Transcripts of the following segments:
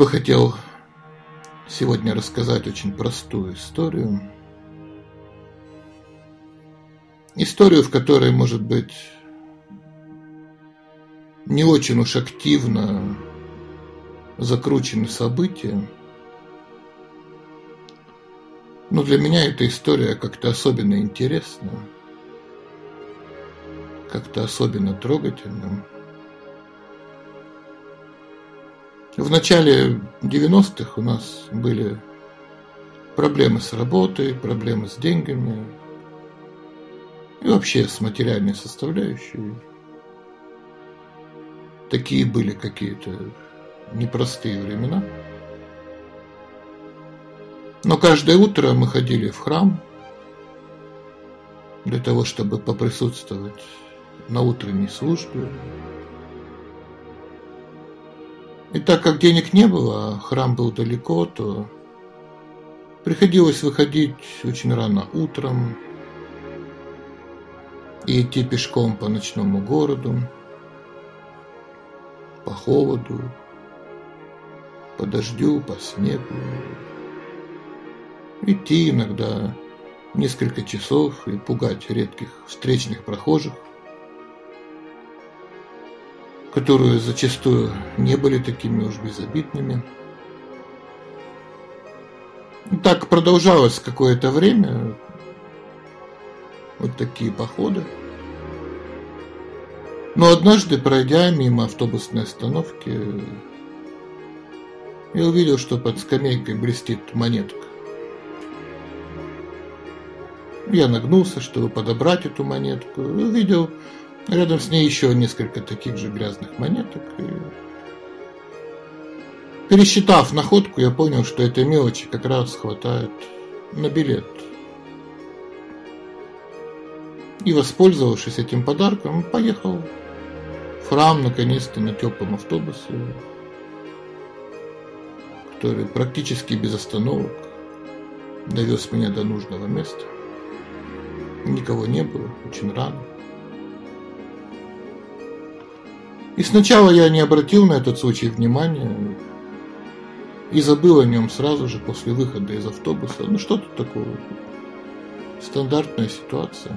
Бы хотел сегодня рассказать очень простую историю. Историю, в которой, может быть, не очень уж активно закручены события. Но для меня эта история как-то особенно интересна, как-то особенно трогательна. В начале 90-х у нас были проблемы с работой, проблемы с деньгами и вообще с материальной составляющей. Такие были какие-то непростые времена. Но каждое утро мы ходили в храм для того, чтобы поприсутствовать на утренней службе, и так как денег не было, а храм был далеко, то приходилось выходить очень рано утром и идти пешком по ночному городу, по холоду, по дождю, по снегу. Идти иногда несколько часов и пугать редких встречных прохожих которые зачастую не были такими уж безобидными. Так продолжалось какое-то время, вот такие походы. Но однажды, пройдя мимо автобусной остановки, я увидел, что под скамейкой блестит монетка. Я нагнулся, чтобы подобрать эту монетку, и увидел Рядом с ней еще несколько таких же грязных монеток. И... Пересчитав находку, я понял, что этой мелочи как раз хватает на билет. И, воспользовавшись этим подарком, поехал в храм, наконец-то, на теплом автобусе, который практически без остановок довез меня до нужного места. Никого не было, очень рано. И сначала я не обратил на этот случай внимания и забыл о нем сразу же после выхода из автобуса. Ну что тут такого? Стандартная ситуация.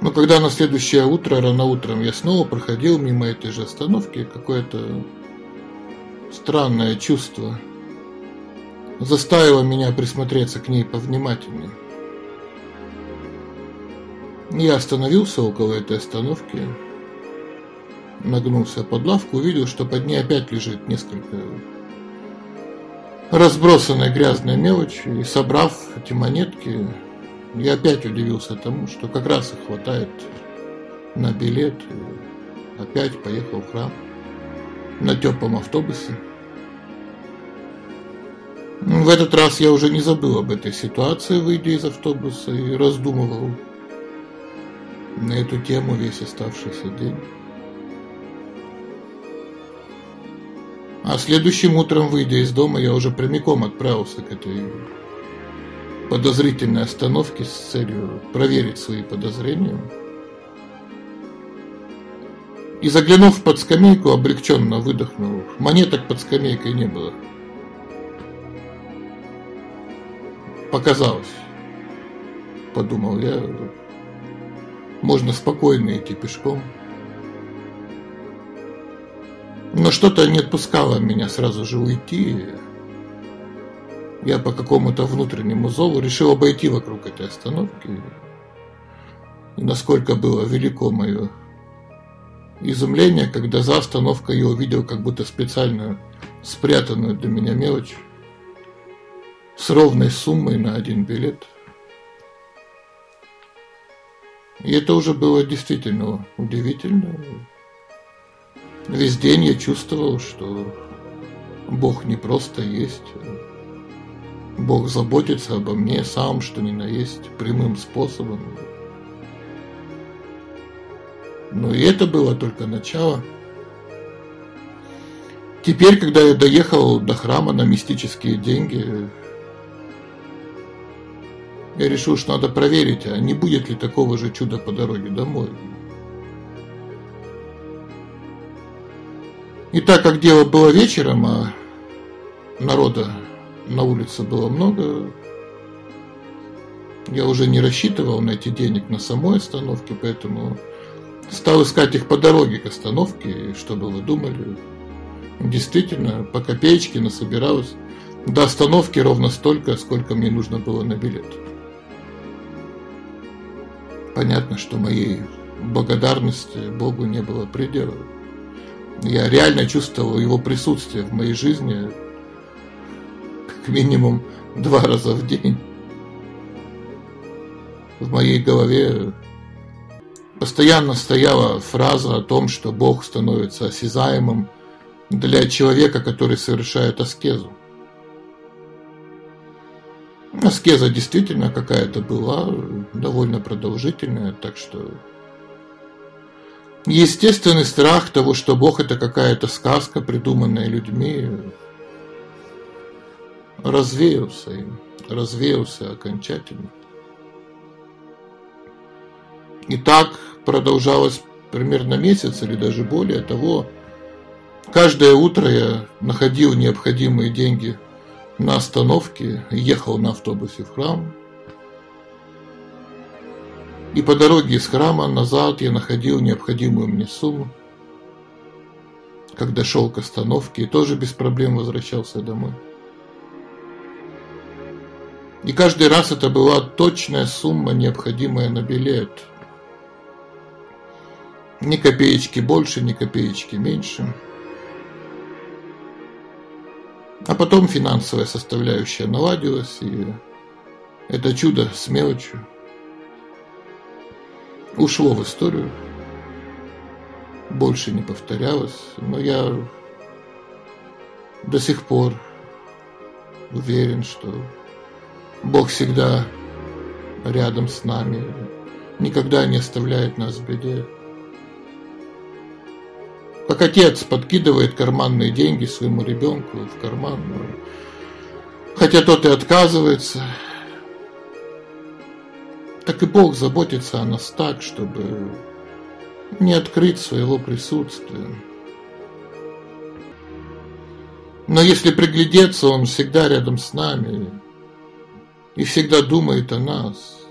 Но когда на следующее утро, рано утром, я снова проходил мимо этой же остановки, какое-то странное чувство заставило меня присмотреться к ней повнимательнее. Я остановился около этой остановки, нагнулся под лавку, увидел, что под ней опять лежит несколько разбросанной грязной мелочи, и собрав эти монетки, я опять удивился тому, что как раз их хватает на билет, и опять поехал в храм на теплом автобусе. В этот раз я уже не забыл об этой ситуации, выйдя из автобуса, и раздумывал, на эту тему весь оставшийся день. А следующим утром, выйдя из дома, я уже прямиком отправился к этой подозрительной остановке с целью проверить свои подозрения. И заглянув под скамейку, облегченно выдохнул. Монеток под скамейкой не было. Показалось, подумал я, можно спокойно идти пешком. Но что-то не отпускало меня сразу же уйти. Я по какому-то внутреннему зову решил обойти вокруг этой остановки. И насколько было велико мое изумление, когда за остановкой я увидел как будто специально спрятанную для меня мелочь с ровной суммой на один билет – И это уже было действительно удивительно. Весь день я чувствовал, что Бог не просто есть. Бог заботится обо мне сам, что ни на есть, прямым способом. Но и это было только начало. Теперь, когда я доехал до храма на мистические деньги, я решил, что надо проверить, а не будет ли такого же чуда по дороге домой. И так как дело было вечером, а народа на улице было много, я уже не рассчитывал найти денег на самой остановке, поэтому стал искать их по дороге к остановке. И что бы вы думали? Действительно, по копеечке насобиралось до остановки ровно столько, сколько мне нужно было на билет. Понятно, что моей благодарности Богу не было предела. Я реально чувствовал его присутствие в моей жизни как минимум два раза в день. В моей голове постоянно стояла фраза о том, что Бог становится осязаемым для человека, который совершает аскезу. Аскеза действительно какая-то была, довольно продолжительная, так что естественный страх того, что Бог это какая-то сказка, придуманная людьми, развеялся им, развеялся окончательно. И так продолжалось примерно месяц или даже более того. Каждое утро я находил необходимые деньги на остановке, ехал на автобусе в храм. И по дороге из храма назад я находил необходимую мне сумму. Когда шел к остановке, тоже без проблем возвращался домой. И каждый раз это была точная сумма, необходимая на билет. Ни копеечки больше, ни копеечки меньше. А потом финансовая составляющая наладилась, и это чудо с мелочью ушло в историю, больше не повторялось, но я до сих пор уверен, что Бог всегда рядом с нами, никогда не оставляет нас в беде. Как отец подкидывает карманные деньги своему ребенку в карман, хотя тот и отказывается, так и Бог заботится о нас так, чтобы не открыть своего присутствия. Но если приглядеться, Он всегда рядом с нами и всегда думает о нас.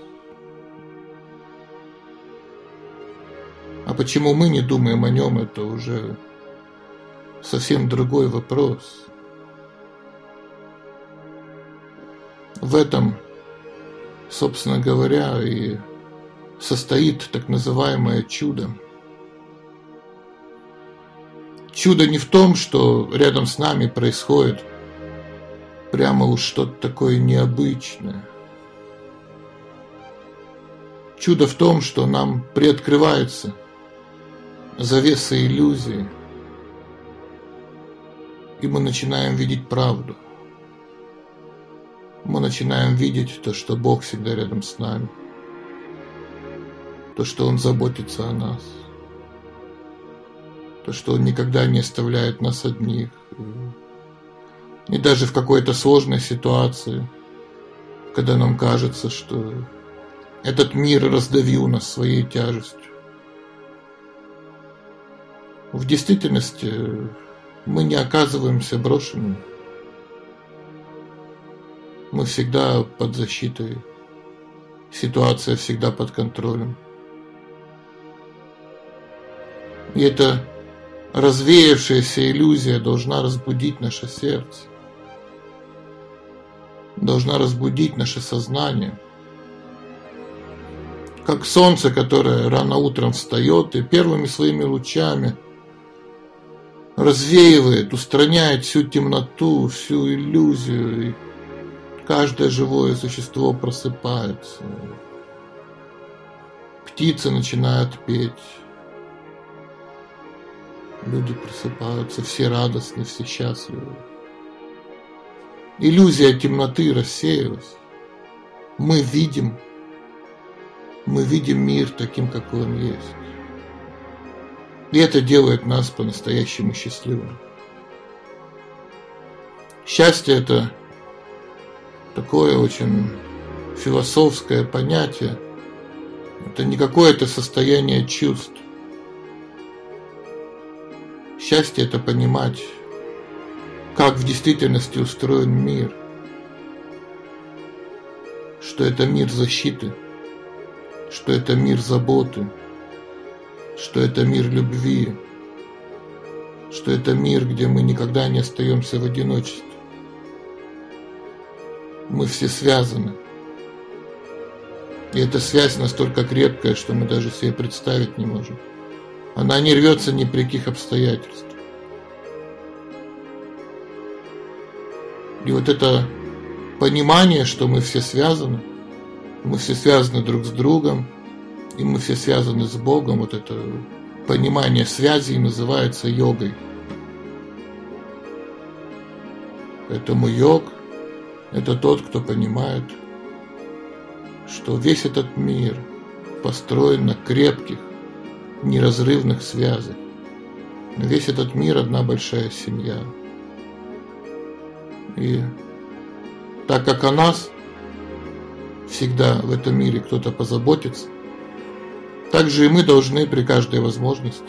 А почему мы не думаем о нем, это уже совсем другой вопрос. В этом, собственно говоря, и состоит так называемое чудо. Чудо не в том, что рядом с нами происходит прямо уж что-то такое необычное. Чудо в том, что нам приоткрывается – завеса иллюзии, и мы начинаем видеть правду. Мы начинаем видеть то, что Бог всегда рядом с нами, то, что Он заботится о нас, то, что Он никогда не оставляет нас одних. И даже в какой-то сложной ситуации, когда нам кажется, что этот мир раздавил нас своей тяжестью, в действительности мы не оказываемся брошенными. Мы всегда под защитой, ситуация всегда под контролем. И эта развеявшаяся иллюзия должна разбудить наше сердце, должна разбудить наше сознание. Как солнце, которое рано утром встает и первыми своими лучами – развеивает, устраняет всю темноту, всю иллюзию, и каждое живое существо просыпается. Птицы начинают петь. Люди просыпаются, все радостны, все счастливы. Иллюзия темноты рассеялась. Мы видим, мы видим мир таким, какой он есть. И это делает нас по-настоящему счастливыми. Счастье – это такое очень философское понятие. Это не какое-то состояние чувств. счастье – это понимать, как в действительности устроен мир, что это мир защиты, что это мир заботы, что это мир любви, что это мир, где мы никогда не остаемся в одиночестве. Мы все связаны. И эта связь настолько крепкая, что мы даже себе представить не можем. Она не рвется ни при каких обстоятельствах. И вот это понимание, что мы все связаны, мы все связаны друг с другом, и мы все связаны с Богом, вот это понимание связи называется йогой. Поэтому йог – это тот, кто понимает, что весь этот мир построен на крепких, неразрывных связях. Весь этот мир – одна большая семья. И так как о нас всегда в этом мире кто-то позаботится, так же и мы должны при каждой возможности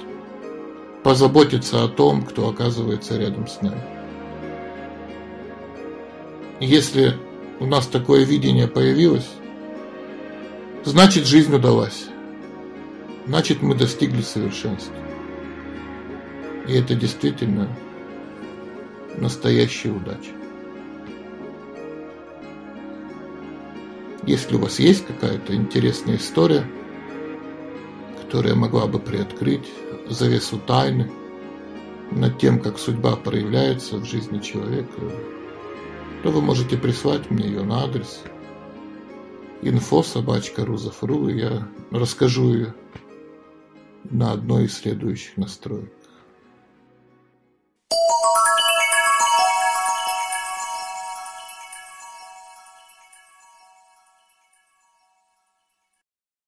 позаботиться о том, кто оказывается рядом с нами. Если у нас такое видение появилось, значит жизнь удалась. Значит мы достигли совершенства. И это действительно настоящая удача. Если у вас есть какая-то интересная история, которая могла бы приоткрыть завесу тайны над тем, как судьба проявляется в жизни человека, то вы можете прислать мне ее на адрес info собачка рузов.ру, и я расскажу ее на одной из следующих настроек.